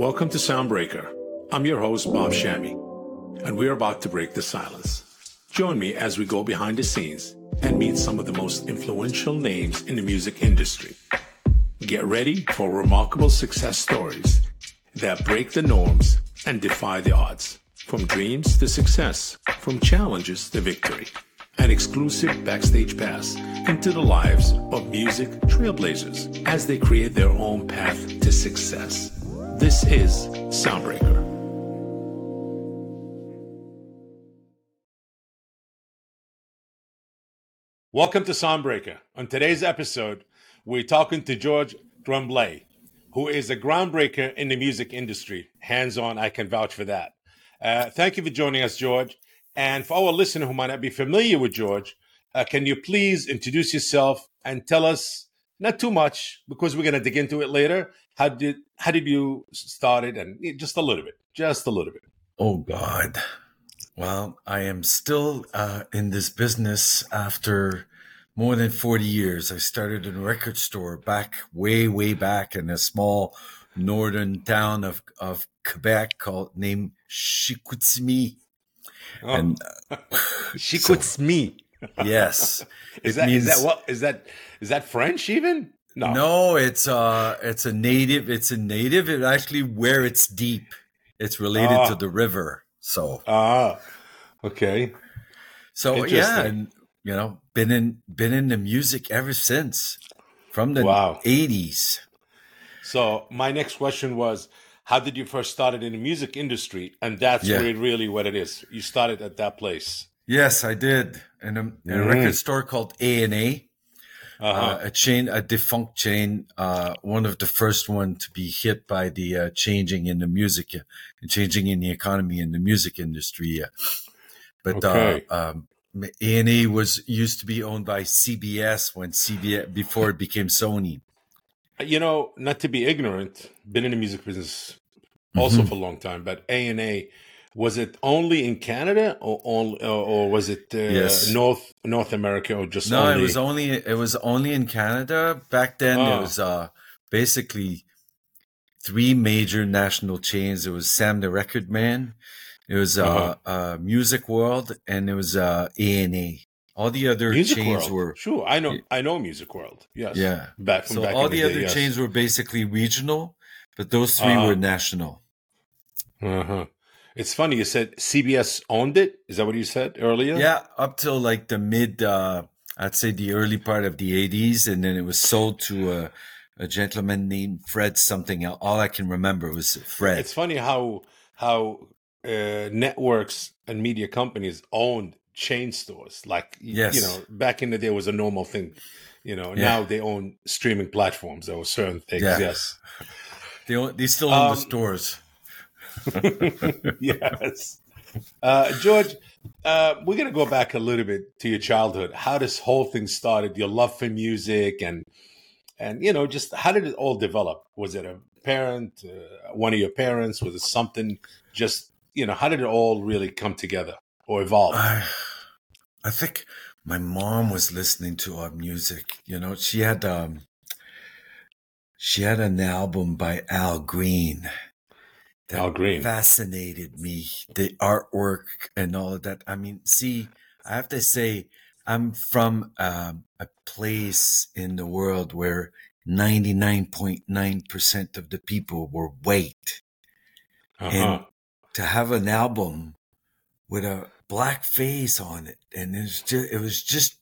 Welcome to Soundbreaker. I'm your host, Bob Shammy, and we're about to break the silence. Join me as we go behind the scenes and meet some of the most influential names in the music industry. Get ready for remarkable success stories that break the norms and defy the odds. From dreams to success, from challenges to victory. An exclusive backstage pass into the lives of music trailblazers as they create their own path to success. This is Soundbreaker. Welcome to Soundbreaker. On today's episode, we're talking to Georges Tremblay, who is a groundbreaker in the music industry. Hands on, I can vouch for that. Uh, thank you for joining us, Georges. And for our listener who might not be familiar with Georges, uh, can you please introduce yourself and tell us not too much because we're going to dig into it later. How did how did you start it and just a little bit, just a little bit. Oh God. Well, I am still uh, in this business after more than 40 years. I started in a record store back way, way back in a small northern town of, of Quebec called named Chicoutimi. Oh. And uh, Chicoutimi. So, yes. is that means, is that what is that is that French even? No. No, it's uh it's a native it's a native it actually where it's deep. It's related to ah. the river. So Ah. Okay. So yeah, and you know, been in been in the music ever since from the wow. 80s. So my next question was how did you first started in the music industry? And that's yeah. really, really what it is. You started at that place. Yes, I did in a, in a mm. record store called A and A. Uh-huh. Uh, a chain, a defunct chain, uh, one of the first one to be hit by the uh, changing in the music, uh, changing in the economy in the music industry. But uh, okay. um, A and A was used to be owned by CBS when CBS before it became Sony. You know, not to be ignorant, been in the music business also mm-hmm. for a long time, but A and A was it only in Canada or or, or was it uh, yes. North North America or just no? Only... It was only it was only in Canada back then. Oh. It was uh, basically three major national chains. It was Sam the Record Man, it was uh, uh-huh. uh, Music World, and it was uh, A and A. All the other Music chains World. were sure. I know. I know Music World. Yes. Yeah. Back so back all the, the day, other yes. chains were basically regional, but those 3 uh-huh. were national. Uh huh. It's funny you said CBS owned it. Is that what you said earlier? Yeah, up till like the mid, uh, I'd say the early part of the '80s, and then it was sold to a, a gentleman named Fred something. All I can remember was Fred. It's funny how how uh, networks and media companies owned chain stores. Like yes. you know, back in the day was a normal thing. You know, yeah. now they own streaming platforms. There were certain things. Yeah. Yes, they own, they still own um, the stores. yes. Uh, Georges, uh, we're going to go back a little bit to your childhood. How this whole thing started, your love for music, and and you know, just how did it all develop? Was it a parent, uh, one of your parents? Was it something? Just you know, how did it all really come together or evolve? I, I think my mom was listening to our music. You know, she had um, she had an album by Al Green that Green fascinated me. The artwork and all of that. I mean, see, I have to say, I'm from um, a place in the world where 99.9% of the people were white. Uh-huh. And to have an album with a black face on it, and it was just, it was just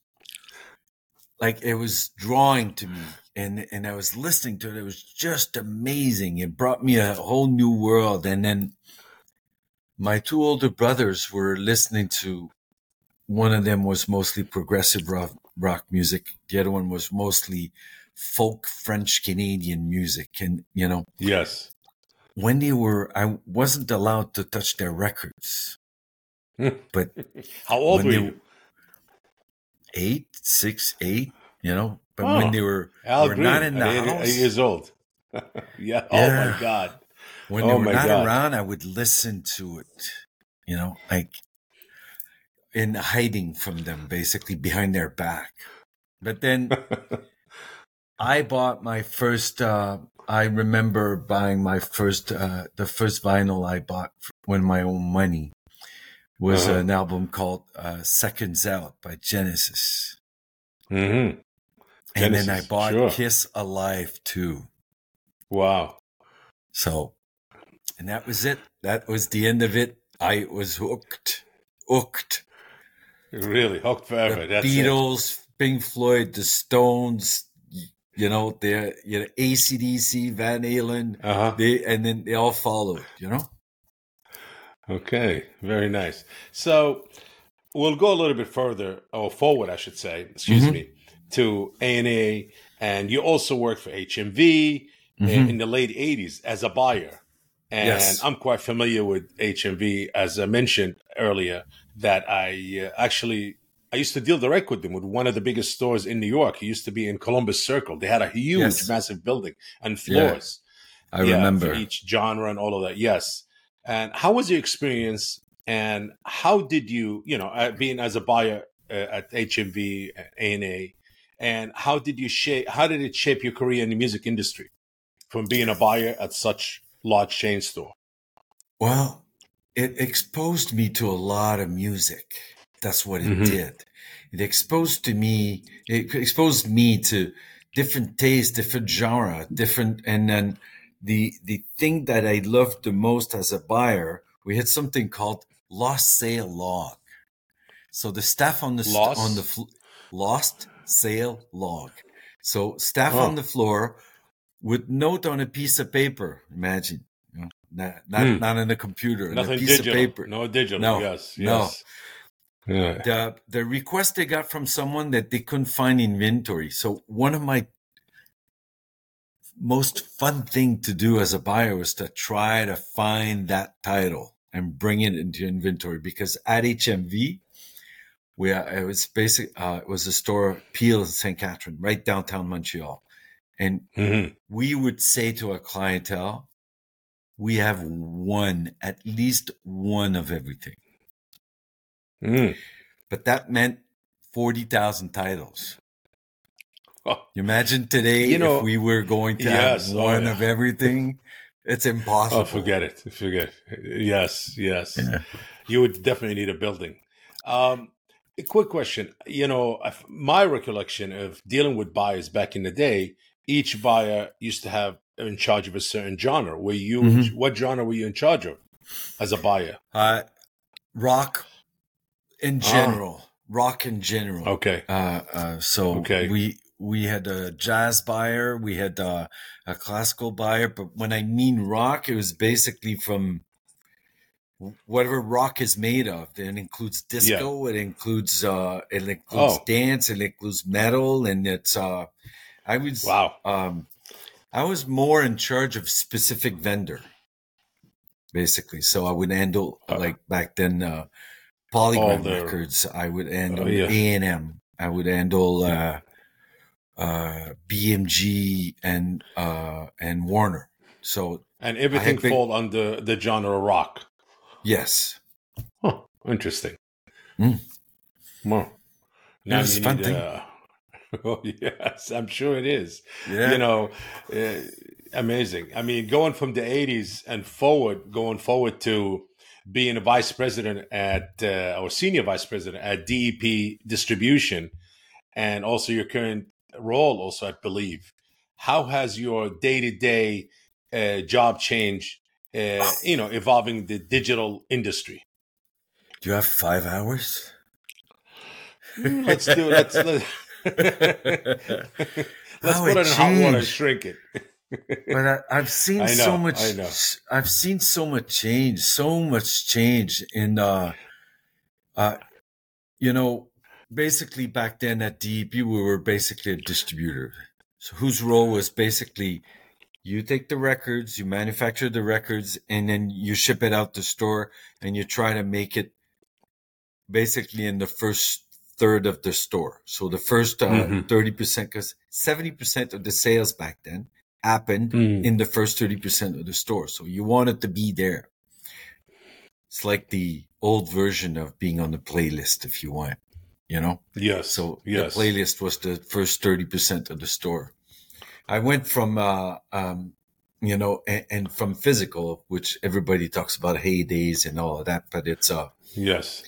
like it was drawing to me and and I was listening to it. It was just amazing. It brought me a whole new world. And then my two older brothers were listening to. One of them was mostly progressive rock, rock music. The other one was mostly folk French Canadian music. And you know, yes, when they were, I wasn't allowed to touch their records. but how old were you? Eight, six, eight. You know, but oh, when they were, were not in the eight, house, eight years old. yeah. yeah. Oh my god. When oh they were not god. around, I would listen to it. You know, like in hiding from them, basically behind their back. But then I bought my first uh, I remember buying my first, uh, the first vinyl I bought when my own money was uh-huh. an album called uh, Seconds Out by Genesis. Mm-hmm. And then I bought sure. Kiss Alive too. Wow. So, and that was it. That was the end of it. I was hooked. Hooked. Really hooked forever. The That's Beatles, it. Pink Floyd, the Stones, you know, the you know, ACDC, Van Halen, uh-huh. they, and then they all followed, you know? Okay, very nice. So we'll go a little bit further, or forward, I should say, excuse mm-hmm. me, to A&A, and you also worked for HMV mm-hmm. in the late 80s as a buyer. And yes. I'm quite familiar with HMV, as I mentioned earlier, that I uh, actually I used to deal direct with them with one of the biggest stores in New York. It used to be in Columbus Circle. They had a huge, yes. massive building and floors. Yeah. I yeah, remember each genre and all of that. Yes. And how was your experience? And how did you, you know, uh, being as a buyer uh, at HMV, A&A, and how did you shape? How did it shape your career in the music industry, from being a buyer at such large chain store? Well, it exposed me to a lot of music. That's what it mm-hmm. did. It exposed to me, it exposed me to different tastes, different genre, different, and then the, the thing that I loved the most as a buyer, we had something called lost sale log. So the staff on the, lost? on the, fl- lost sale log. So staff oh. on the floor would note on a piece of paper, imagine, you know, not, not, hmm. not on a computer, Nothing a piece digital. of paper. No digital. No, yes, yes. No. Yeah. The the request they got from someone that they couldn't find inventory. So one of my most fun thing to do as a buyer was to try to find that title and bring it into inventory because at HMV, we it was basic uh, it was a store Peel St. Catherine, right downtown Montreal, and mm-hmm. we would say to our clientele, we have one at least one of everything. Mm. But that meant 40,000 titles. Oh. Imagine today you know, if we were going to yes, have oh, one oh, yeah. of everything. It's impossible. Oh, forget it. Forget it. Yes, yes. Yeah. You would definitely need a building. Um, a quick question. You know, my recollection of dealing with buyers back in the day, each buyer used to have in charge of a certain genre. Were you, mm-hmm. what genre were you in charge of as a buyer? Uh, rock, in ah. general, rock in general. Okay. Uh, uh, so okay. we we had a jazz buyer, we had a, a classical buyer, but when I mean rock, it was basically from whatever rock is made of. It includes disco, yeah. it includes uh, it includes oh. dance, it includes metal, and it's uh, I was wow. Um, I was more in charge of specific vendor, basically. So I would handle uh, like back then. Uh, Polygram the, Records. I would handle oh, A and M. I would handle uh, uh, BMG and uh, and Warner. So and everything been, fall under the genre rock. Yes. Huh. Interesting. Mm. Well, now you need, uh, oh yes, I'm sure it is. Yeah. You know, uh, amazing. I mean, going from the '80s and forward, going forward to being a vice president at uh, or senior vice president at DEP Distribution, and also your current role, also I believe. How has your day to day job changed? Uh, you know, evolving the digital industry. Do you have five hours? Hmm, let's do. Let's let's, let's put it in hot water and shrink it but I, have seen know, so much. I've seen so much change, so much change in, uh, uh, you know, basically back then at DEP, we were basically a distributor. So whose role was basically you take the records, you manufacture the records, and then you ship it out the store and you try to make it basically in the first third of the store. So the first uh, mm-hmm. 30%, because 70% of the sales back then happened mm. in the first 30% of the store. So you want it to be there. It's like the old version of being on the playlist if you want, you know? Yes. So yes. the playlist was the first 30% of the store. I went from uh, um, you know, and, and, from physical, which everybody talks about heydays and all of that, but it's uh yes,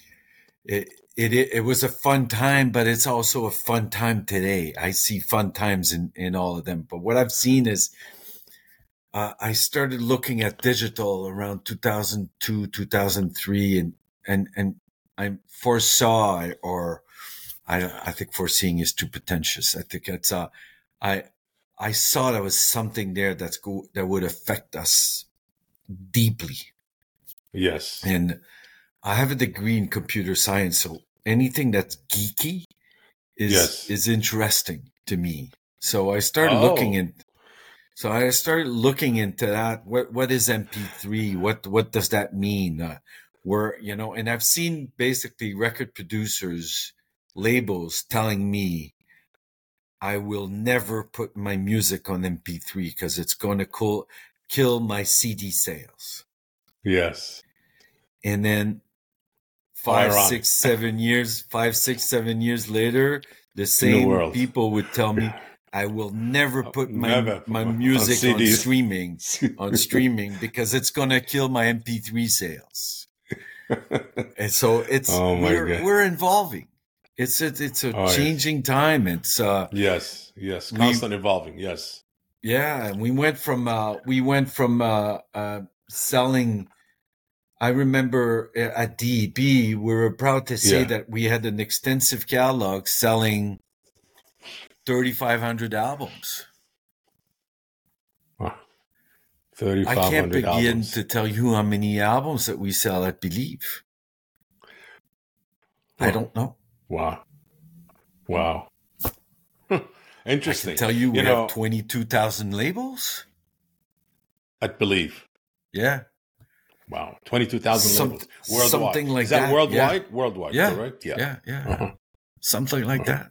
it it it was a fun time, but it's also a fun time today. I see fun times in in all of them, but what I've seen is. Uh, I started looking at digital around 2002, 2003, and and and I foresaw or I I think foreseeing is too pretentious. I think it's uh I I saw there was something there that's go, that would affect us deeply. Yes. And I have a degree in computer science, so anything that's geeky is yes. is interesting to me. So I started oh. looking in so I started looking into that. What what is MP3? What what does that mean? Uh, where you know, and I've seen basically record producers labels telling me I will never put my music on MP3 because it's going to cool, kill my CD sales. Yes. And then five, six, seven years, five, six, seven years later, the same the people would tell me, I will never put my never. my music on, on streaming on streaming because it's gonna kill my MP3 sales. and so it's oh we're, we're involving. It's a, it's a oh, changing yes. time. It's uh yes, yes, constant we, evolving. Yes. Yeah, And we went from uh we went from uh uh selling I remember at DEP, we were proud to say yeah. that we had an extensive catalog selling 3,500 albums. Wow. 3,500 I can't begin albums. to tell you how many albums that we sell at Believe. I don't know. Wow. Wow. Interesting. Tell you, you we know, have 22,000 labels. I believe. Yeah. Wow. 22,000 Some, labels. Worldwide. Something like Is that. that worldwide? Yeah. Worldwide, yeah. correct? Yeah. Yeah. Yeah. Uh-huh. Something like uh-huh. that.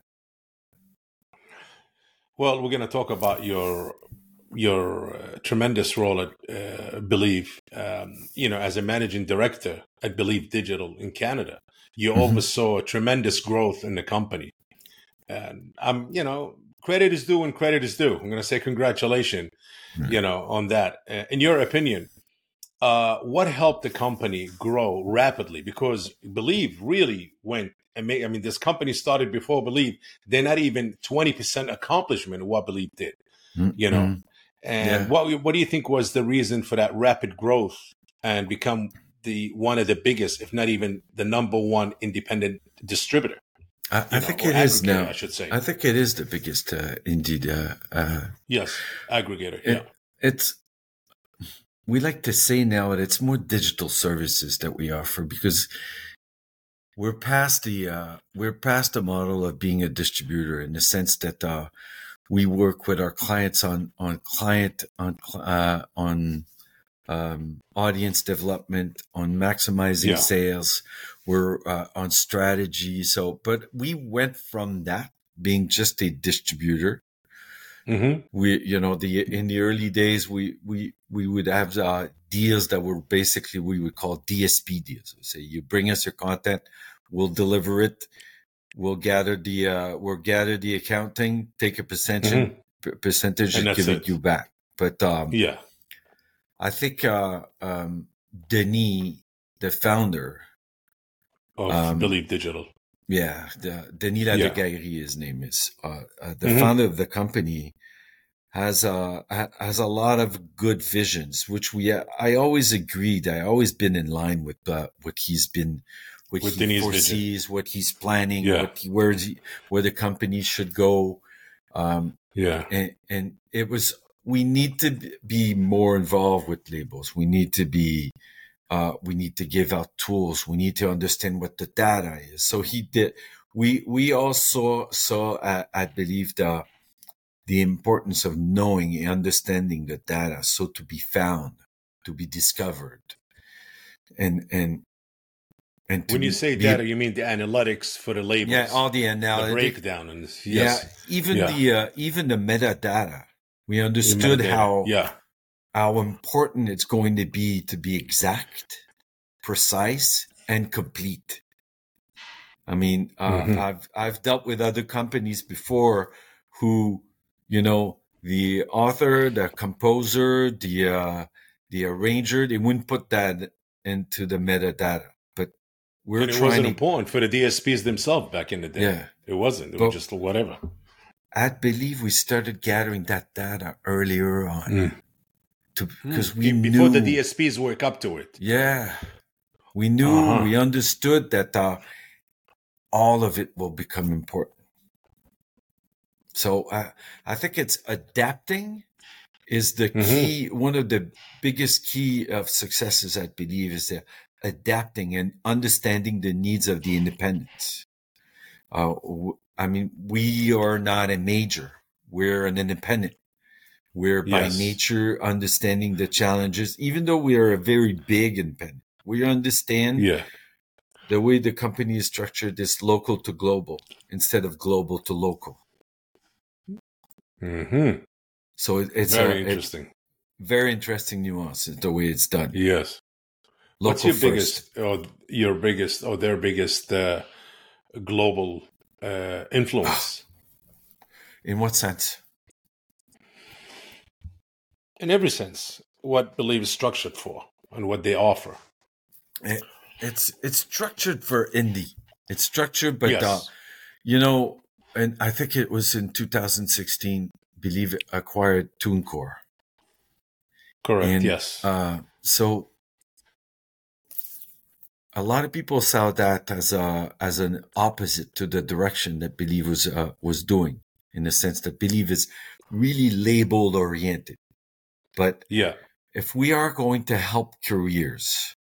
Well, we're going to talk about your your uh, tremendous role at uh, Believe, um, you know, as a managing director at Believe Digital in Canada you mm-hmm. oversaw a tremendous growth in the company. And I'm, you know, credit is due when credit is due. I'm going to say congratulations, mm-hmm. you know, on that. In your opinion, uh, what helped the company grow rapidly? Because Believe really went and made, I mean, this company started before Believe. They're not even 20% accomplishment of what Believe did, mm-hmm. you know. And yeah. what what do you think was the reason for that rapid growth and become the one of the biggest, if not even the number one independent distributor. I, I know, think it is now. I should say. I think it is the biggest, uh, indeed. Uh, uh, yes, aggregator. It, yeah, it's. We like to say now that it's more digital services that we offer because we're past the uh, we're past the model of being a distributor in the sense that uh, we work with our clients on on client on uh, on um, audience development, on maximizing yeah. sales. We're uh, on strategy. So, but we went from that being just a distributor. Mm-hmm. We, you know, the in the early days, we we we would have uh, deals that were basically we would call DSP deals. We say you bring us your content, we'll deliver it, we'll gather the uh, we'll gather the accounting, take a percentage mm-hmm. percentage, and, and give it. it you back. But um, yeah, I think uh, um, Denis, the founder of um, Believe Digital. Yeah, the, Denis Ladegaillerie, yeah. his name is. Uh, uh, the mm-hmm. founder of the company has a has a lot of good visions, which we I always agreed. I always been in line with uh, what he's been, what with he foresees, vision. what he's planning, yeah. what he, where he, where the company should go. Um, yeah, and and it was we need to be more involved with labels. We need to be, uh, we need to give out tools. We need to understand what the data is. So he did. We we also saw, uh, I believe, the the importance of knowing and understanding the data, so to be found, to be discovered, and and and when you say be, data, you mean the analytics for the labels? Yeah, all the analytics, the breakdown, and yes. yeah, even yeah. the uh, even the metadata we understood how yeah. how important it's going to be to be exact, precise, and complete. I mean, uh, mm-hmm. I've I've dealt with other companies before who, you know, the author, the composer, the uh, the arranger, they wouldn't put that into the metadata. But we're and it trying wasn't to, important for the DSPs themselves back in the day. Yeah. It wasn't. It But- was just whatever. I believe we started gathering that data earlier on Mm. to because we Be- Before knew the DSPs work up to it. Yeah. We knew, Uh-huh. we understood that uh, all of it will become important. So uh, I think it's adapting is the Mhm. key. One of the biggest key of successes, I believe, is the adapting and understanding the needs of the independents. Uh, w- I mean, we are not a major. We're an independent. We're by Yes. nature understanding the challenges, even though we are a very big independent. We understand Yeah. the way the company is structured is local to global instead of global to local. hmm So it, it's Very a interesting. very interesting nuance the way it's done. yes. Local What's your first. biggest, or your biggest, or their biggest uh, global uh, influence? In what sense? In every sense, what Believe is structured for and what they offer. It, it's it's structured for indie. It's structured, but yes. uh, you know, and I think it was in 2016. Believe acquired TuneCore. Correct. and, yes. Uh, so a lot of people saw that as a as an opposite to the direction that Believe was uh, was doing, in the sense that Believe is really label oriented. But yeah. if we are going to help careers,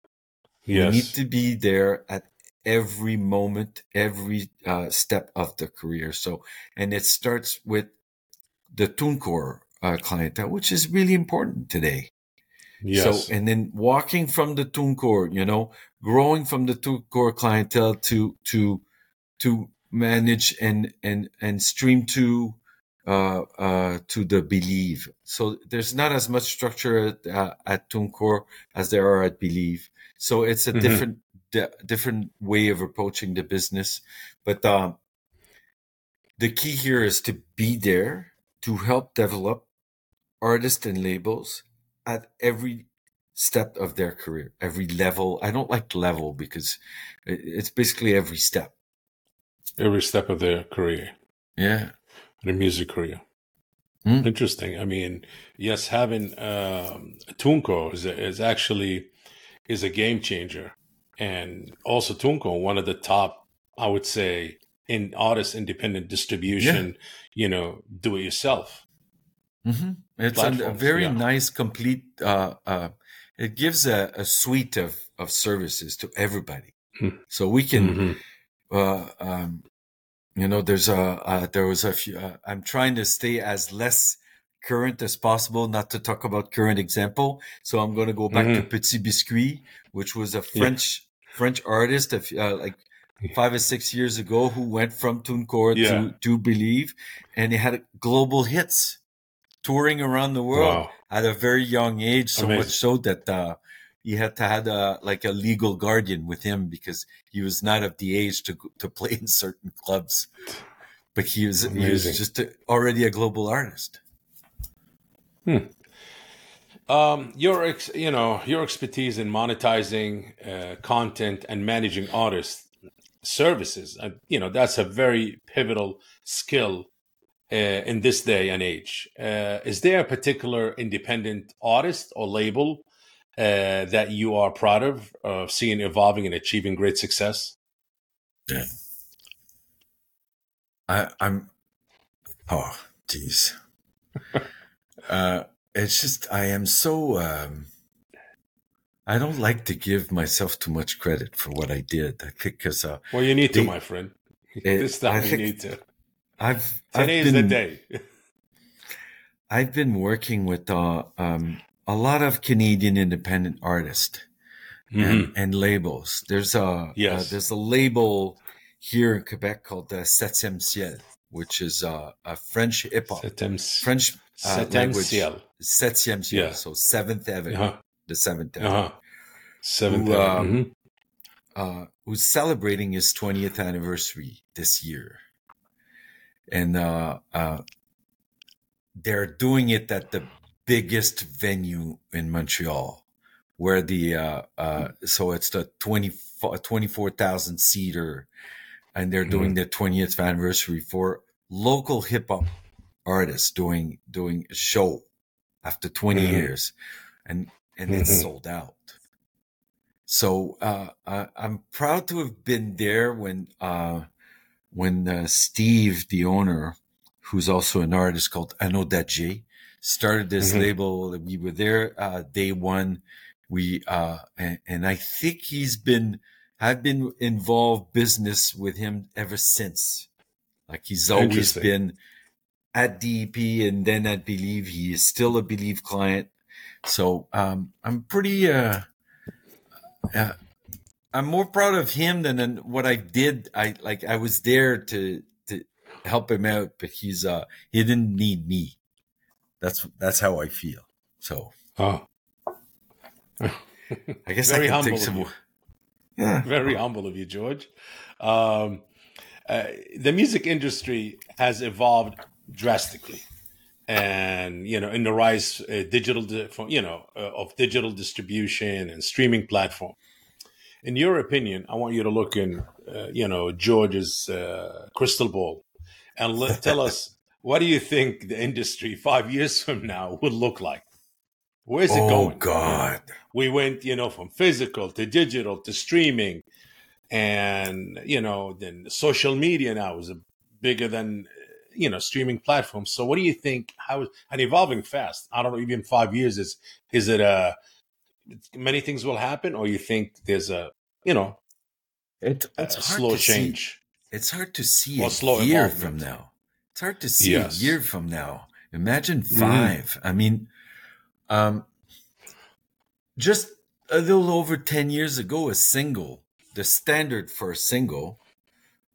Yes. we need to be there at every moment, every uh, step of the career. So, and it starts with the TuneCore uh, clientele, which is really important today. Yes. So, and then walking from the TuneCore, you know, growing from the TuneCore clientele to to to manage and and and stream to uh, uh, to the Believe. So there's not as much structure at, uh, at as there are at Believe. So it's a Mhm. different di- different way of approaching the business. But um, the key here is to be there to help develop artists and labels at every step of their career, every level. I don't like level because it's basically every step. every step of their career, Yeah. their music career. Hmm. Interesting. I mean, yes, having um, TuneCore is, is actually is a game changer, and also TuneCore, one of the top, I would say, in artist independent distribution. You know, do it yourself. Hmm It's a, very yeah. nice, complete. Uh, uh, it gives a, a suite of of services to everybody, Hmm. so we can. Mhm. Uh, um, you know, there's a uh, there was a few. Uh, I'm trying to stay as less current as possible, not to talk about current example. So I'm going to go back to Mhm. Petit Biscuit, which was a French French artist, of, uh, like five or six years ago, who went from TuneCore Yeah. to to Believe, and he had global hits, touring around the world Wow. at a very young age. So Amazing. much so that uh, he had to had a like a legal guardian with him because he was not of the age to to play in certain clubs. But he was he was just a, already a global artist. Um, your ex, you know, your expertise in monetizing uh, content and managing artists services, uh, you know, that's a very pivotal skill uh, in this day and age. Uh, is there a particular independent artist or label uh, that you are proud of, of seeing evolving and achieving great success? I, I'm oh jeez. uh, it's just I am so um, I don't like to give myself too much credit for what I did. I think because uh, Well, you need to, my friend. Eh, this time I you think need to. I've I've Today is the been day. I've been working with uh, um, a lot of Canadian independent artists and, and labels. There's a uh, there's a label here in Quebec called the Septième Ciel, which is uh, a French hip hop, French uh, language. Ciel. Septième Ciel, Yeah. so Seventh Avenue, Uh-huh. the Seventh Avenue, Uh-huh. Seventh. Who, Avenue. um, Mhm. uh, who's celebrating his 20th anniversary this year. And uh, uh, they're doing it at the biggest venue in Montreal, where the uh, uh, so it's the 20, 24,000 seater, and they're doing mm-hmm. the 20th anniversary for local hip hop artists doing doing a show after 20 mm-hmm. years, and and mm-hmm. it's sold out. So uh, I, am proud to have been there when uh, when uh, Steve, the owner, who's also an artist called Ano started this mm-hmm. label. We were there uh, day one. We uh, and, and, I think he's been I've been involved business with him ever since. Like he's always been at DEP and then at Believe. He is still a Believe client. So um, I'm pretty. Uh, uh, I'm more proud of him than than what I did. I like I was there to to help him out, but he's uh he didn't need me. That's that's how I feel. So oh. I guess Very I can take some. Yeah. Very humble of you, Georges. Um, uh, the music industry has evolved drastically and you know in the rise uh, digital you know uh, of digital distribution and streaming platform in your opinion i want you to look in uh, you know george's uh, crystal ball and let, tell us what do you think the industry five years from now would look like where's it going? oh, god we went you know from physical to digital to streaming and you know then social media now is bigger than you know streaming platforms. So what do you think? How and evolving fast? I don't know. Even five years is is it a uh, many things will happen, or you think there's a you know it, it's a slow change. See, it's hard to see well, a slow year from now. It's hard to see yes. a year from now. Imagine mm-hmm. 5 mm-hmm. I mean, um, just a little over ten years ago, a single, the standard for a single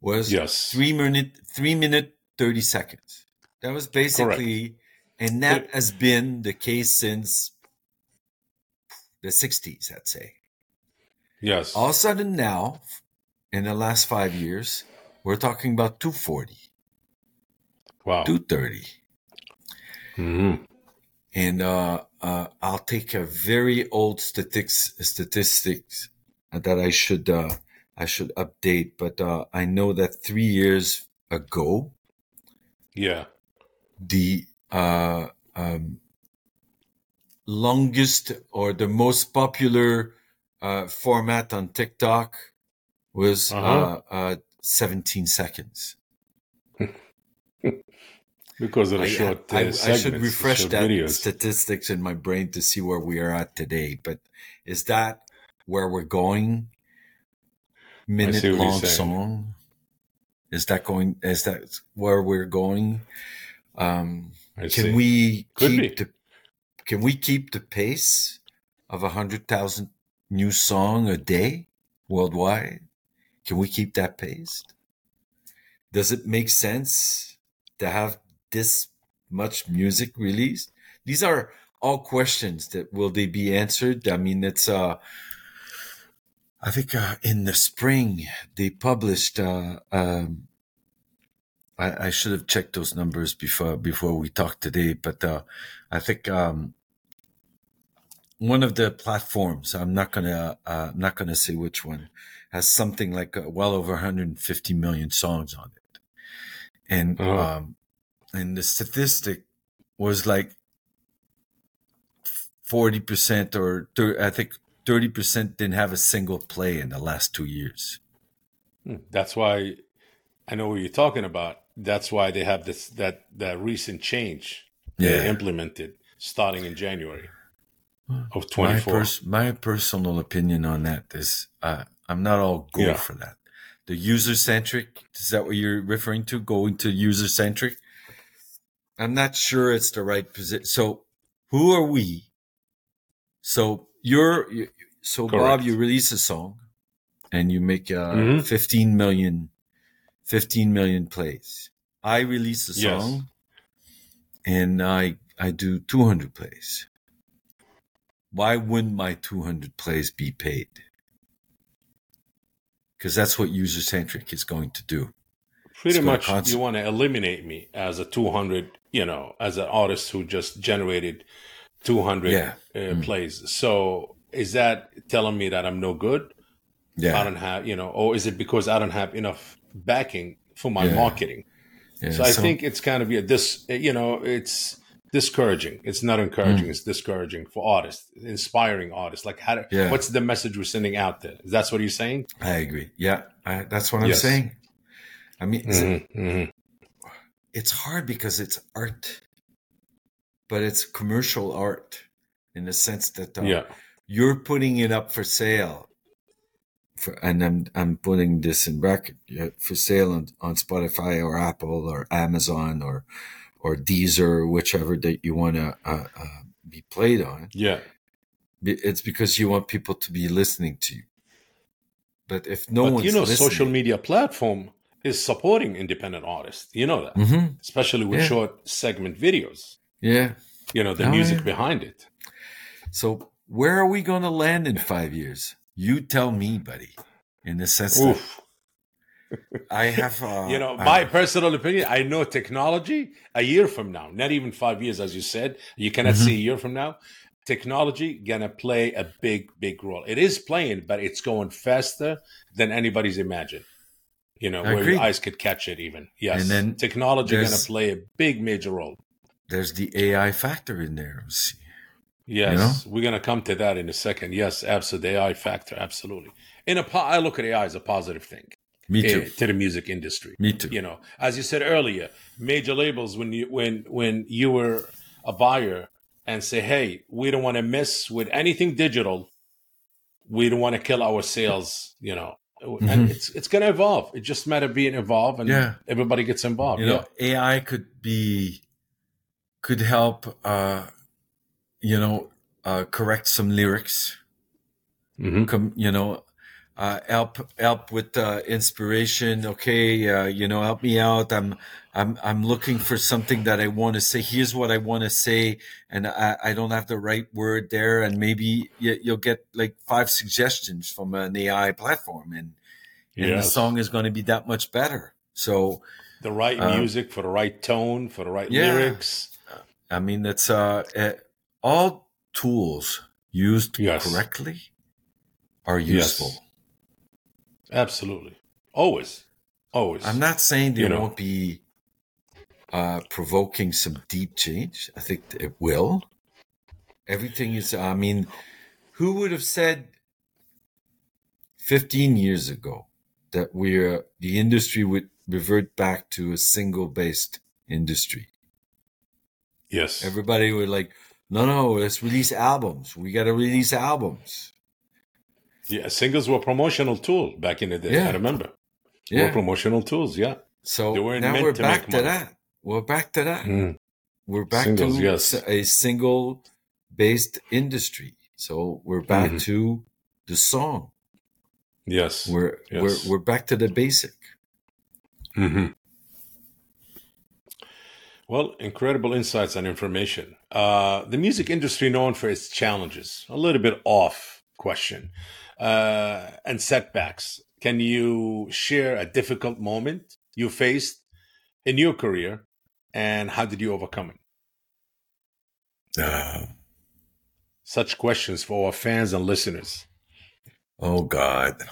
was yes. three minute three minute 30 seconds. That was basically, Correct. and that it, has been the case since the 60s, I'd say. Yes. All of a sudden now, in the last five years, we're talking about 240. Wow. 230. Mm-hmm. And uh, uh, I'll take a very old statistics statistics that I should uh, I should update, but uh, I know that three years ago, yeah. The uh, um, longest or the most popular uh, format on TikTok was uh-huh. uh, uh 17 seconds. because of the short I, I, I, should refresh that videos. statistics in my brain to see where we are at today. But is that where we're going? Minute long song. Is that going? Is that where we're going? Um, can see. we Could keep be. the Can we keep the pace of a hundred thousand new song a day worldwide? Can we keep that pace? Does it make sense to have this much music released? These are all questions that will they be answered? I mean, it's uh I think uh, in the spring they published. Uh, um, I, I, should have checked those numbers before before we talked today, but uh, I think um, one of the platforms I'm not gonna uh, I'm not gonna say which one has something like uh, well over 150 million songs on it, and oh. um, and the statistic was like 40 percent or I think 30% didn't have a single play in the last two years. Hmm. That's why I know what you're talking about. That's why they have this that that recent change yeah. implemented starting in January of 24. My, pers- my personal opinion on that is uh, I'm not all go yeah. for that. The user centric, is that what you're referring to? Going to user centric? I'm not sure it's the right position. So who are we? So you're so Correct. Bob, you release a song and you make uh, mm-hmm. 15 million 15 million plays. I release a song yes. and I I do 200 plays. Why wouldn't my 200 plays be paid? Because that's what user centric is going to do. Pretty much, you want to eliminate me as a 200 you know, as an artist who just generated 200 Yeah. uh, Mm. plays. So is that telling me that I'm no good? Yeah. I don't have, you know, or is it because I don't have enough backing for my Yeah. marketing? yeah. So I think it's kind of yeah, this, you know, it's discouraging. It's not encouraging. It's discouraging for artists, inspiring artists. Like, how? Mm. Yeah. What's the message we're sending out there? That's what you're saying. I agree. Yeah, I, that's what I'm Yes. saying. I mean, it's, Mhm, mhm. it's hard because it's art, but it's commercial art in the sense that uh, Yeah. you're putting it up for sale. For, and I'm I'm putting this in bracket yeah, for sale on, on Spotify or Apple or Amazon or or Deezer, whichever that you want to uh, uh, be played on. Yeah. It's because you want people to be listening to you. But if no one's you know, social media platform is supporting independent artists. You know that, Mhm. especially with Yeah. short segment videos. yeah. You know, the Oh, music yeah. behind it. So where are we going to land in five years? You tell me, buddy. In the sense Oof. I have, uh, you know, I- my personal opinion, I know technology a year from now, not even five years, as you said, you cannot Mhm. see a year from now. Technology gonna play a big, big role. It is playing, but it's going faster than anybody's imagined. You know, where Agreed. your eyes could catch it. Even yes, And then technology gonna play a big, major role. there's the AI factor in there. See, Yes, know? we're gonna come to that in a second. Yes, absolutely, AI factor, absolutely. In a, po- I look at AI as a positive thing Me eh, too. to the music industry. Me too. you know as you said earlier major labels when you when when you were a buyer and say hey we don't want to mess with anything digital we don't want to kill our sales you know and Mhm. it's it's going to evolve it just matter being involved and Yeah. everybody gets involved You know, AI could be could help. uh You know, uh correct some lyrics. yeah Mhm. come you know uh help help with uh inspiration. Okay uh you know help me out. I'm i'm i'm looking for something that i want to say. Here's what i want to say and i i don't have the right word there. And maybe you, you'll get like five suggestions from an ai platform and and the song is going to be that much better. So the right Uh, music for the right tone for the right Yeah. lyrics. I mean it's uh eh, all tools used Yes. correctly are Yes. Absolutely always always I'm not saying there You know. won't be uh, provoking some deep change. I think it will. Everything is, I mean, who would have said 15 years ago that we're, the industry would revert back to a single based industry? yes Everybody would like, no, no, let's release albums. We got to release albums. Yeah singles were a promotional tool back in the day Yeah. i remember were Yeah. promotional tools yeah So now we're to back to money. that. We're back to that. Mm. we're back Singles, to yes. a single based industry so we're back Mhm. to the song yes we're Yes. we're we're back to the basic hmm Well, incredible insights and information. Uh, the music industry known for its challenges, a little bit off question, uh, and setbacks. Can you share a difficult moment you faced in your career, and how did you overcome it? uh, Such questions for our fans and listeners. oh god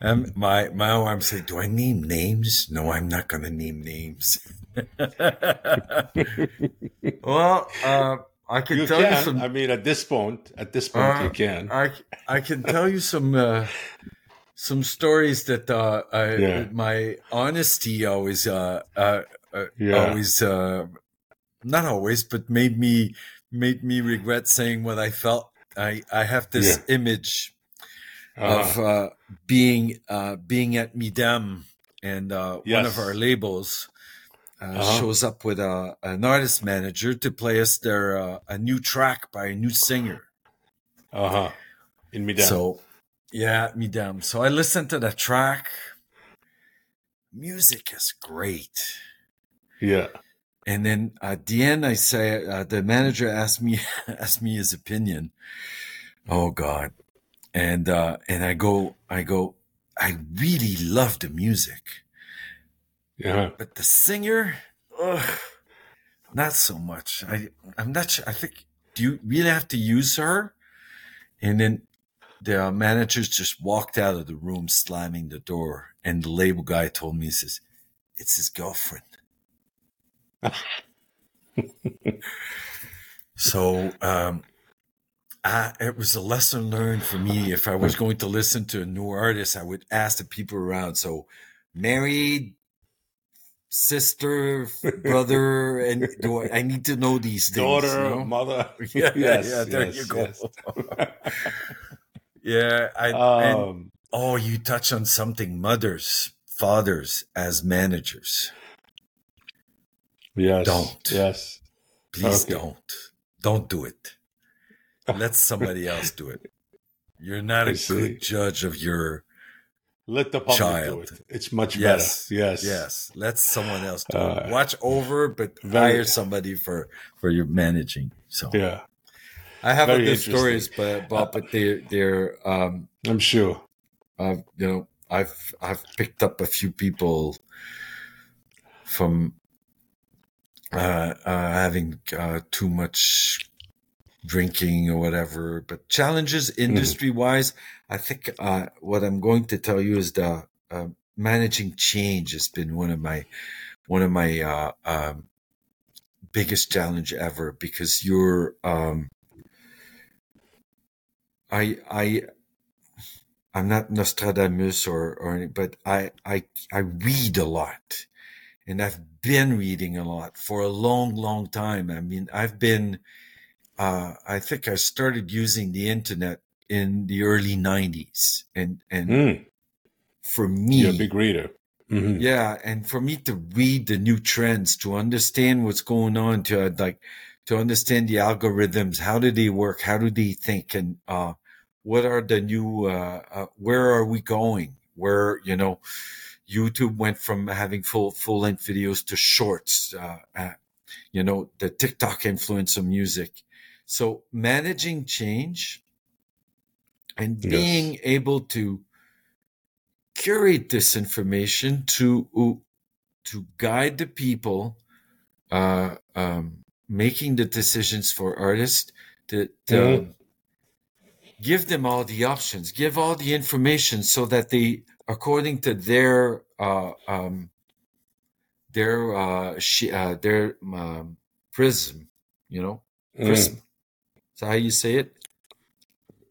um, my my arms say do i name names no i'm not gonna name names well uh, i can You tell you some I mean, at this point, at this point, Uh, you can. I I can tell you some uh, some stories that uh, I, Yeah. my honesty always uh, uh, uh, Yeah. always uh, not always, but made me made me regret saying what I felt. I I have this image Uh-huh. of uh, being uh, being at Midem and uh, one of our labels. Uh, Uh-huh. Shows up with a, an artist manager to play us their uh, a new track by a new singer. Uh huh. In Midem. So, yeah, me down. So I listened to the track. Music is great. yeah. And then at the end, I say, uh, the manager asked me, asked me his opinion. Oh God. And, uh, and I go, I go, I really love the music, Yeah. but the singer, uh, not so much. I I'm not sure. I think do you really have to use her? And then the managers just walked out of the room, slamming the door. And the label guy told me, he says, "It's his girlfriend." so um, I, it was a lesson learned for me. If I was going to listen to a new artist, I would ask the people around. So, married, sister, brother, and do I, I need to know these things? Daughter, you know? mother. Yeah, yes, yeah. There yes, you go. Yes. yeah, I. Um, and, oh, you touch on something. Mothers, fathers as managers. Yes. Don't. Yes. Please okay. don't. Don't do it. Let somebody else do it. You're not I a see. good judge of your let the public child. do it. It's much yes. better. Yes. Yes. Let someone else do uh, it. Watch over, but very, hire somebody for for your managing. So yeah. I have very good stories, but but, but they they're um I'm sure. Uh, you know, I've I've picked up a few people from uh, uh, having uh, too much drinking or whatever. But challenges industry wise, mm-hmm. I think uh, what I'm going to tell you is the uh, managing change has been one of my one of my uh, um, biggest challenge ever because you're um, I I I'm not Nostradamus or or but I I I read a lot and I've been reading a lot for a long long time. I mean I've been uh, I think I started using the internet in the early '90s, and and mm. for me, you're a big reader. Mm-hmm. Yeah, and for me to read the new trends, to understand what's going on, to uh, like to understand the algorithms, how do they work, how do they think, and uh, what are the new, uh, uh, where are we going? Where you know, YouTube went from having full full length videos to shorts. Uh, uh, you know, the TikTok influence of music, so managing change and being yes. able to curate this information to to guide the people uh, um, making the decisions for artists to, to mm-hmm. give them all the options give all the information so that they according to their uh, um, their uh, sh- uh, their um, prism you know prism mm that how you say it?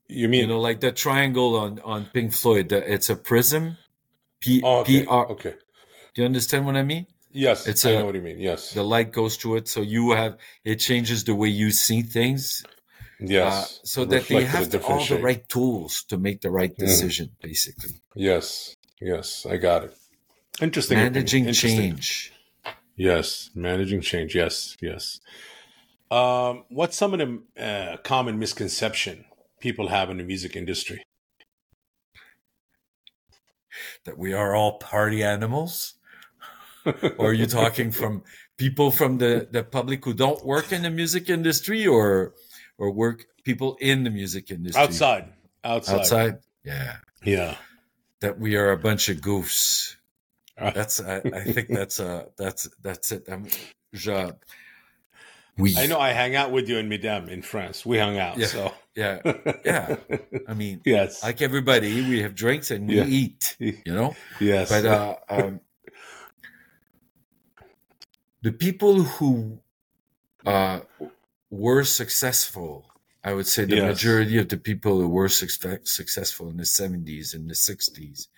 You mean you know, like the triangle on on Pink Floyd? The, it's a prism. P oh, okay. P R. Okay. Do you understand what I mean? Yes, it's I a, know what you mean. Yes, the light goes through it, so you have it changes the way you see things. Yes, uh, so that they have the, all shape. the right tools to make the right mm-hmm. decision, mm. basically. Yes, yes, I got it. Interesting. Managing Interesting. change. Yes, managing change. Yes, yes. Um, what's some of the uh, common misconception people have in the music industry? That we are all party animals? or are you talking from people from the, the public who don't work in the music industry or or work people in the music industry? Outside. Outside. Outside? Yeah. Yeah. That we are a bunch of goofs. Uh. That's I, I think that's uh that's that's it. I'm, je, we I know I hang out with you in Midem in France. We hung out. Yeah, so yeah, yeah. I mean, yes, like everybody, we have drinks and we yeah. eat. You know. Yes. But uh, um, the people who uh, were successful, I would say the yes. majority of the people who were su- successful in the seventies and the sixties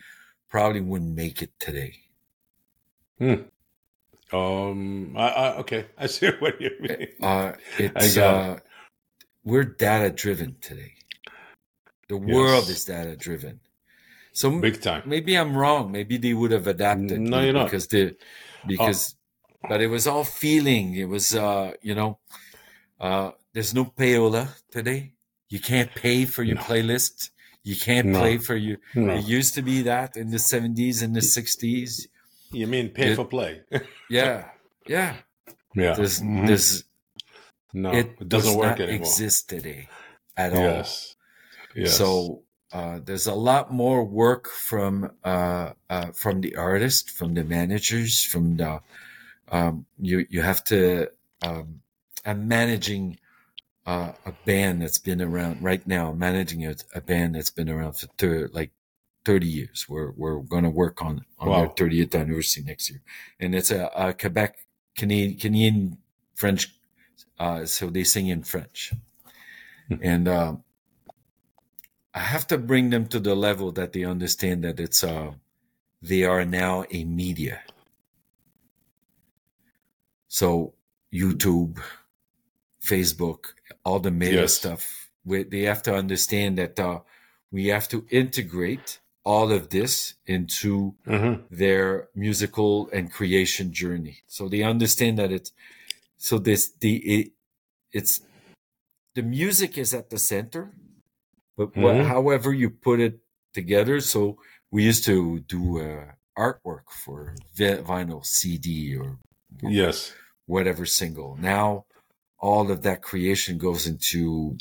probably wouldn't make it today. Hmm. Um. I, I, okay. I see what you mean. Uh, it's uh, it. we're data driven today. The yes. world is data driven. So big time. Maybe I'm wrong. Maybe they would have adapted. No, you're not. Because the because, oh. but it was all feeling. It was uh, you know, uh, there's no payola today. You can't pay for your no. playlist. You can't no. play for you. No. It used to be that in the 70s and the 60s. You mean pay it, for play? yeah, yeah, yeah. There's, mm-hmm. there's, no, it, it doesn't does work anymore. Exist today at yes. all. Yes. So uh, there's a lot more work from uh, uh, from the artist, from the managers, from the um, you you have to. Um, I'm managing uh, a band that's been around right now. I'm managing a, a band that's been around for thir- like 30 years. We're we're going to work on on wow. their 30th anniversary next year, and it's a, a Quebec Canadian, Canadian French. Uh, so they sing in French, hmm. and um, I have to bring them to the level that they understand that it's uh, they are now a media. So YouTube, Facebook, all the media yes. stuff, we, they have to understand that uh, we have to integrate all of this into mm-hmm. their musical and creation journey. So they understand that it's so this the it, it's the music is at the center, but mm-hmm. what, however you put it together. So we used to do uh, artwork for vinyl CD or yes whatever single. Now all of that creation goes into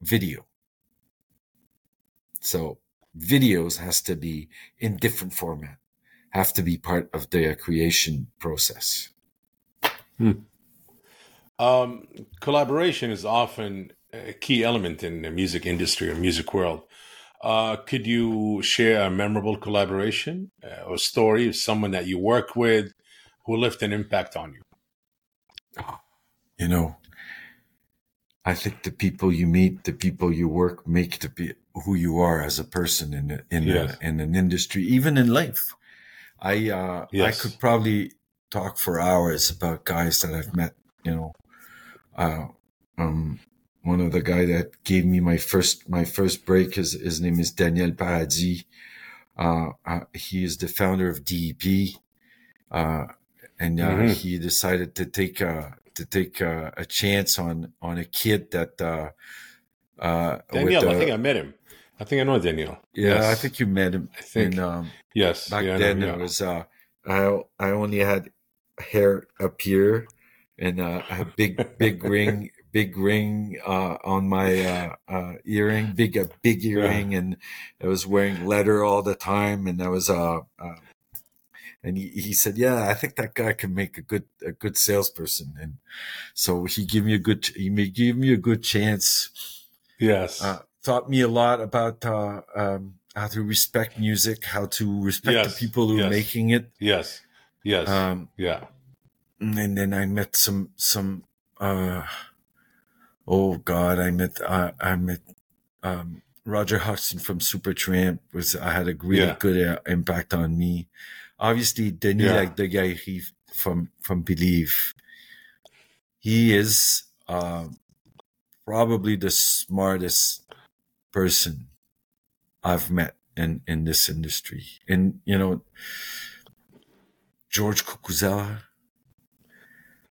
video. So videos has to be in different format, have to be part of the creation process. Hmm. Um, collaboration is often a key element in the music industry or music world. Uh, could you share a memorable collaboration uh, or story of someone that you work with who left an impact on you? You know, I think the people you meet, the people you work, make the who you are as a person in in yes. a, in an industry, even in life. I uh, yes. I could probably talk for hours about guys that I've met. You know, uh, um, one of the guy that gave me my first my first break his his name is Daniel Paradis. Uh, uh, he is the founder of DEP, uh, and uh, mm-hmm. he decided to take a to take a, a, chance on on a kid that. Uh, uh, Daniel, I think I met him. I think I know Daniel. Yeah, yes. I think you met him. I think. And, um, yes. Back yeah, then, yeah. it was. Uh, I I only had hair up here, and uh, a big big ring big ring uh, on my uh, uh, earring, big a big earring, yeah. and I was wearing leather all the time, and I was uh, uh, and he, he said, "Yeah, I think that guy can make a good a good salesperson," and so he gave me a good he may give me a good chance. Yes, uh, taught me a lot about uh, um, how to respect music, how to respect yes. the people who yes. are making it. Yes, yes, um, yeah. And then I met some some. Uh, oh God, I met uh, I met um, Roger Hodgson from Supertramp. Was I had a really yeah. good uh, impact on me. Obviously, Denis yeah. like the guy he from from Believe. He is uh, probably the smartest person I've met in, in this industry. And, you know, George Kukuzawa.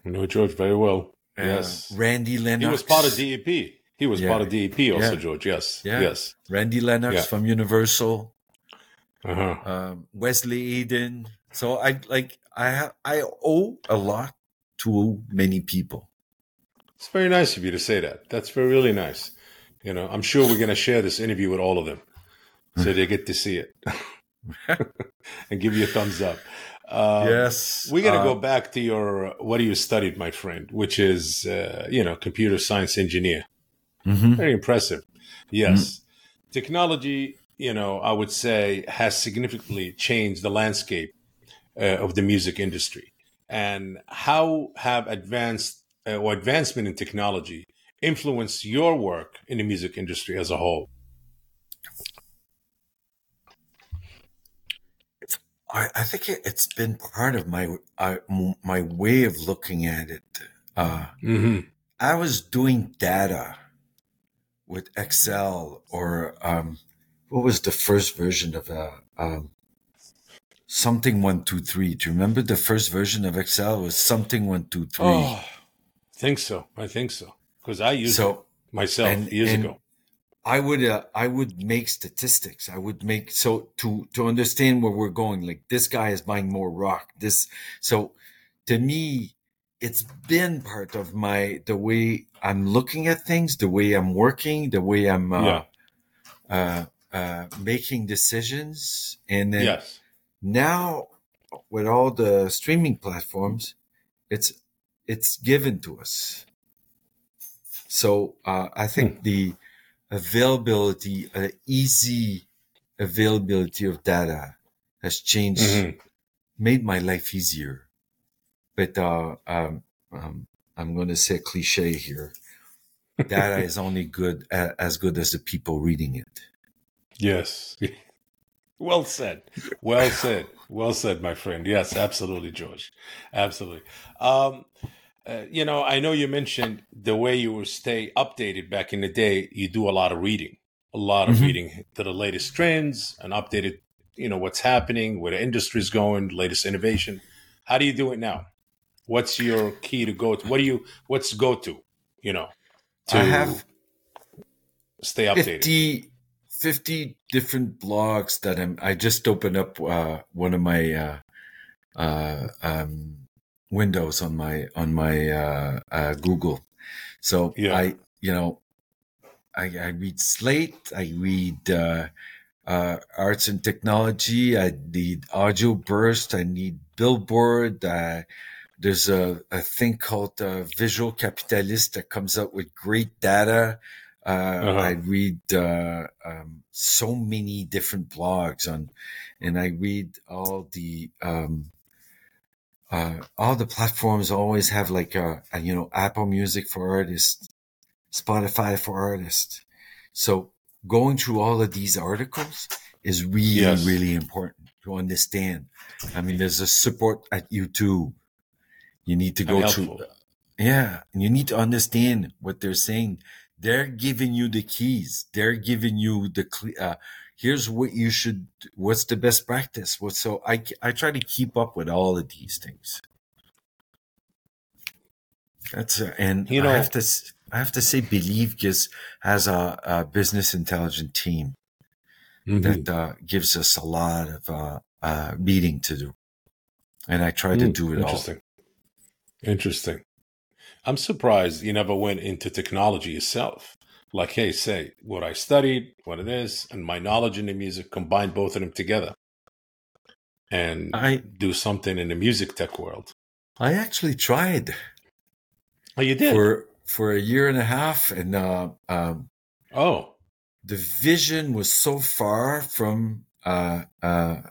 I know George very well. Uh, yes. Randy Lennox. He was part of DEP. He was yeah. part of DEP also, yeah. George. Yes. Yeah. Yes. Randy Lennox from Universal. Uh-huh. Um, Wesley Eden. So I like I have I owe a lot to many people. It's very nice of you to say that. That's very really nice. You know, I'm sure we're going to share this interview with all of them so they get to see it and give you a thumbs up. Um, yes. We're going to uh, go back to your what do you studied, my friend, which is, uh, you know, computer science engineer. Mm-hmm. Very impressive. Yes. Mm-hmm. Technology, you know, I would say has significantly changed the landscape uh, of the music industry. And how have advanced uh, or advancement in technology influence your work in the music industry as a whole? I, I think it, has been part of my uh, my way of looking at it. Uh, mm-hmm. I was doing data with Excel or um, what was the first version of uh, um, something one two three? Do you remember the first version of Excel was something one two three? Oh, I think so. I think so because I used so, it myself and, years and ago. I would uh, I would make statistics. I would make so to to understand where we're going. Like this guy is buying more rock. This so to me, it's been part of my the way I'm looking at things, the way I'm working, the way I'm uh, yeah. uh, uh, making decisions, and then yes. now with all the streaming platforms, it's it's given to us. So uh, I think hmm. the availability, uh, easy availability of data has changed, mm-hmm. made my life easier. But uh, um, um, I'm going to say cliche here. Data is only good as good as the people reading it. Yes. Well said. Well said. Well said, my friend. Yes, absolutely, Georges. Absolutely. Um, uh, you know, I know you mentioned the way you would stay updated back in the day. You do a lot of reading, a lot of mm-hmm. reading to the latest trends and updated, you know, what's happening, where the industry is going, latest innovation. How do you do it now? What's your key to go to? What do you, what's go to, you know, to I have stay updated? 50, 50 different blogs that I'm, I just opened up uh, one of my uh, uh, um, windows on my on my uh, uh, Google. So yeah. I, you know, I, I, read Slate. I read uh, uh, Ars Technica. I need Audio Burst. I need Billboard. Uh, there's a, a thing called uh, Visual Capitalist that comes up with great data. Uh, uh-huh. I read uh, um, so many different blogs on, and I read all the um, uh, all the platforms always have like a, a, you know Apple Music for artists, Spotify for artists. So going through all of these articles is really yes. really important to understand. I mean, there's a support at YouTube. You need to go through. Yeah, and you need to understand what they're saying. They're giving you the keys. They're giving you the uh, here's what you should what's the best practice? What so i i try to keep up with all of these things. That's a, and you know i have to i have to say believe gives has a, a business intelligence team mm-hmm. that uh, gives us a lot of uh, uh, reading to do. And i try mm, to do it interesting. All. interesting. I'm surprised you never went into technology yourself like, hey, say what I studied, what it is, and my knowledge in the music, combine both of them together and I do something in the music tech world. I actually tried. Oh, you did for for a year and a half, and uh, um, oh, the vision was so far from uh, uh,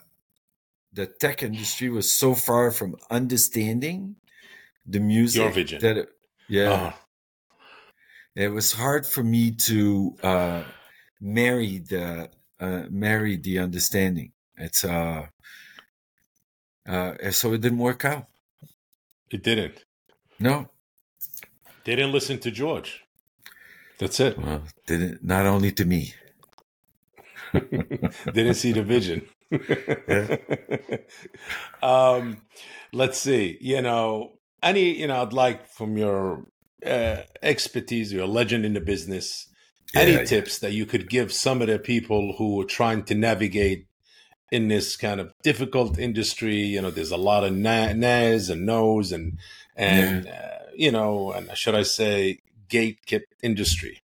the tech industry was so far from understanding the music. Your vision, that it, yeah, uh-huh it was hard for me to uh, marry the uh, marry the understanding. It's uh, uh, so it didn't work out. It didn't. No, they didn't listen to Georges. That's it. Well, didn't not only to me. didn't see the vision. um, let's see. You know, any you know, I'd like from your uh, expertise, you're a legend in the business. Yeah, Any yeah. tips that you could give some of the people who are trying to navigate in this kind of difficult industry? You know, there's a lot of na- nas and no's and and yeah. uh, you know, and should I say, gatekeep industry.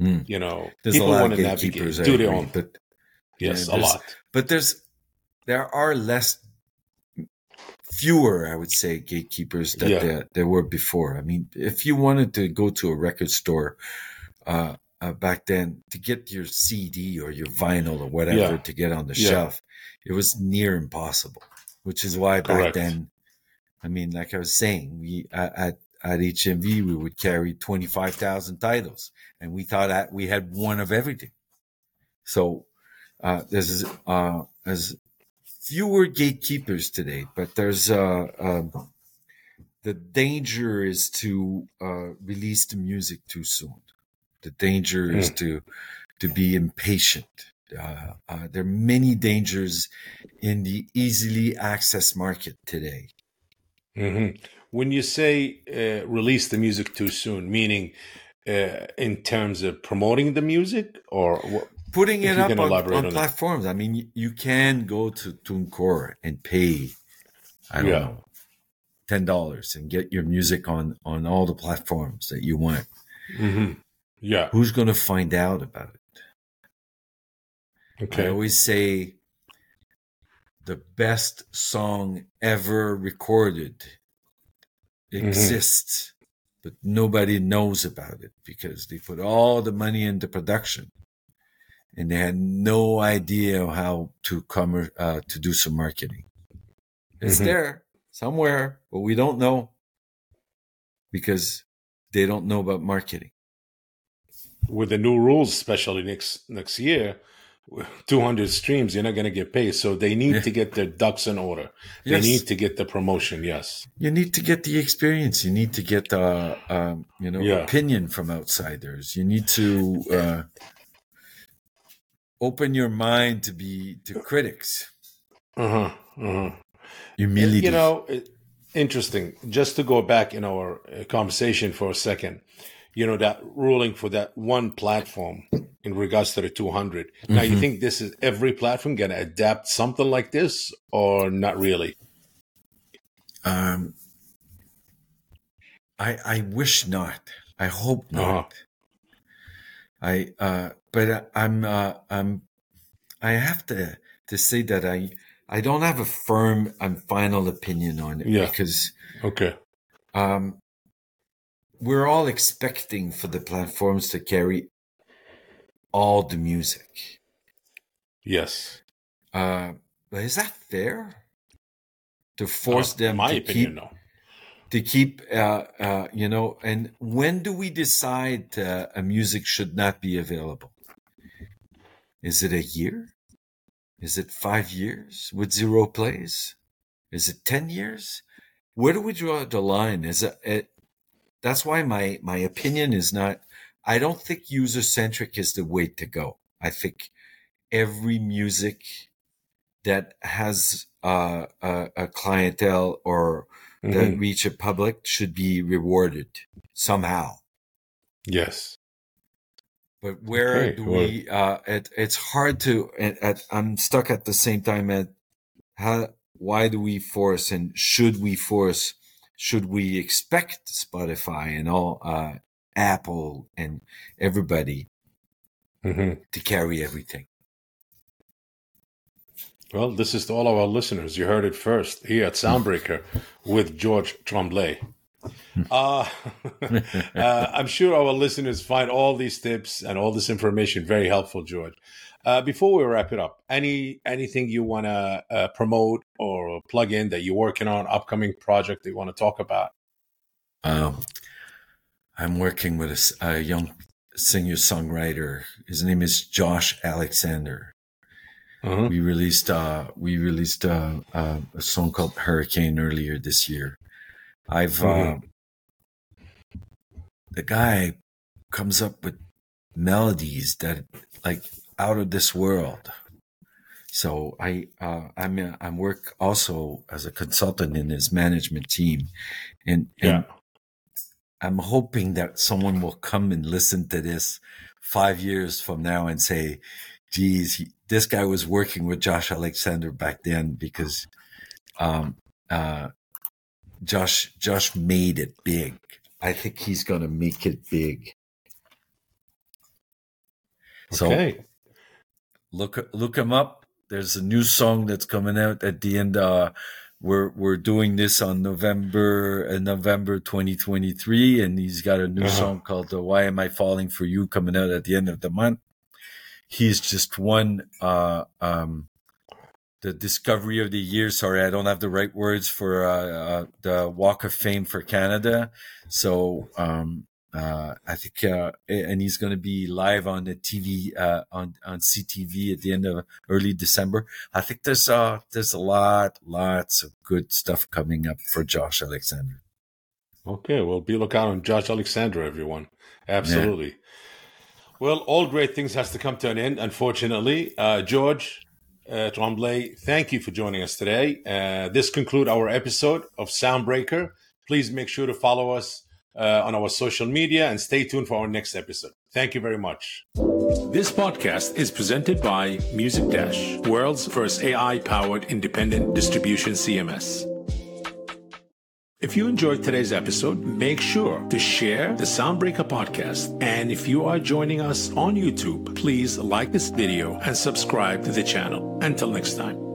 Mm. You know, there's people want to navigate, do their own. But yes, a lot. But there's there are less fewer, I would say, gatekeepers that yeah. there, there, were before. I mean, if you wanted to go to a record store uh, uh, back then to get your CD or your vinyl or whatever yeah. to get on the yeah. shelf, it was near impossible. Which is why back then, I mean, like I was saying, we at at HMV we would carry twenty five thousand titles, and we thought that we had one of everything. So uh, there's uh, as fewer gatekeepers today, but there's uh, um, the danger is to uh, release the music too soon. The danger mm. is hmm. to to be impatient. Uh, uh, there are many dangers in the easily accessed market today. Mm-hmm. When you say uh, release the music too soon, meaning uh, in terms of promoting the music, or what, putting it up on, on platforms. I mean, you, you, can go to TuneCore and pay, I don't yeah. know, ten dollars and get your music on on all the platforms that you want. Mm-hmm. Yeah, who's going to find out about it? Okay. I always say the best song ever recorded mm-hmm. exists, mm-hmm. but nobody knows about it because they put all the money into production and they had no idea how to come uh, to do some marketing. It's mm-hmm. there somewhere, but we don't know because they don't know about marketing. With the new rules, especially next next year, 200 streams, you're not going to get paid. So they need yeah. to get their ducks in order. They yes. need to get the promotion. Yes. You need to get the experience. You need to get, uh, um, you know, yeah. opinion from outsiders. You need to uh, open your mind to be to critics. Uh huh. Uh huh. Humility. You know, interesting. Just to go back in our uh, conversation for a second, you know, that ruling for that one platform in regards to the 200. Mm-hmm. Now, you mm-hmm. think this is every platform going to adapt something like this or not really? Um, I I wish not. I hope uh-huh. not. Uh-huh. I uh, but I'm uh, I'm I have to to say that I I don't have a firm and final opinion on it yeah. because okay um we're all expecting for the platforms to carry all the music. Yes. Uh, but is that fair? To force uh, them my to opinion, keep, no. To keep, uh, uh, you know, and when do we decide uh, a music should not be available? Is it a year? Is it five years with zero plays? Is it ten years? Where do we draw the line? Is it, it that's why my my opinion is not I don't think user centric is the way to go. I think every music that has uh, a, a, clientele or mm-hmm. that reach a public should be rewarded somehow. Yes. But where okay. do we? Uh, it, it's hard to. At, at, I'm stuck at the same time. At how? Why do we force and should we force? Should we expect Spotify and all uh, Apple and everybody mm-hmm. to carry everything. Well, this is to all of our listeners. You heard it first here at Soundbreaker with Georges Tremblay. Uh, uh, I'm sure our listeners find all these tips and all this information very helpful, Georges. Uh, before we wrap it up, any anything you want to uh, promote or plug in that you're working on, upcoming project that you want to talk about? Um, I'm working with a, a young singer songwriter. His name is Josh Alexander. Uh-huh. We released uh, we released uh, uh, a song called Hurricane earlier this year. I've uh-huh. the guy comes up with melodies that like out of this world. So I uh, I'm I'm work also as a consultant in his management team, and, and yeah. I'm hoping that someone will come and listen to this five years from now and say, geez, he, this guy was working with Josh Alexander back then because um, uh, Josh Josh made it big. I think he's going to make it big. Okay. So look look him up. There's a new song that's coming out at the end. Uh, we're we're doing this on November uh, November 2023, and he's got a new uh-huh. song called uh, "Why Am I Falling for You" coming out at the end of the month. He's just won uh, um, the Discovery of the Year. Sorry, I don't have the right words for uh, uh the Walk of Fame for Canada. So um, uh, I think, uh, and he's going to be live on the TV uh, on on CTV at the end of early December. I think there's uh there's a lot, lots of good stuff coming up for Josh Alexander. Okay, well, be look out on Josh Alexander, everyone. Absolutely. Yeah. Well, all great things has to come to an end, unfortunately. Uh, Georges uh, Tremblay, thank you for joining us today. Uh, this conclude our episode of Soundbreaker. Please make sure to follow us uh, on our social media and stay tuned for our next episode. Thank you very much. This podcast is presented by Music Dash, world's first AI powered independent distribution CMS. If you enjoyed today's episode, make sure to share the Soundbreaker podcast. And if you are joining us on YouTube, please like this video and subscribe to the channel. Until next time.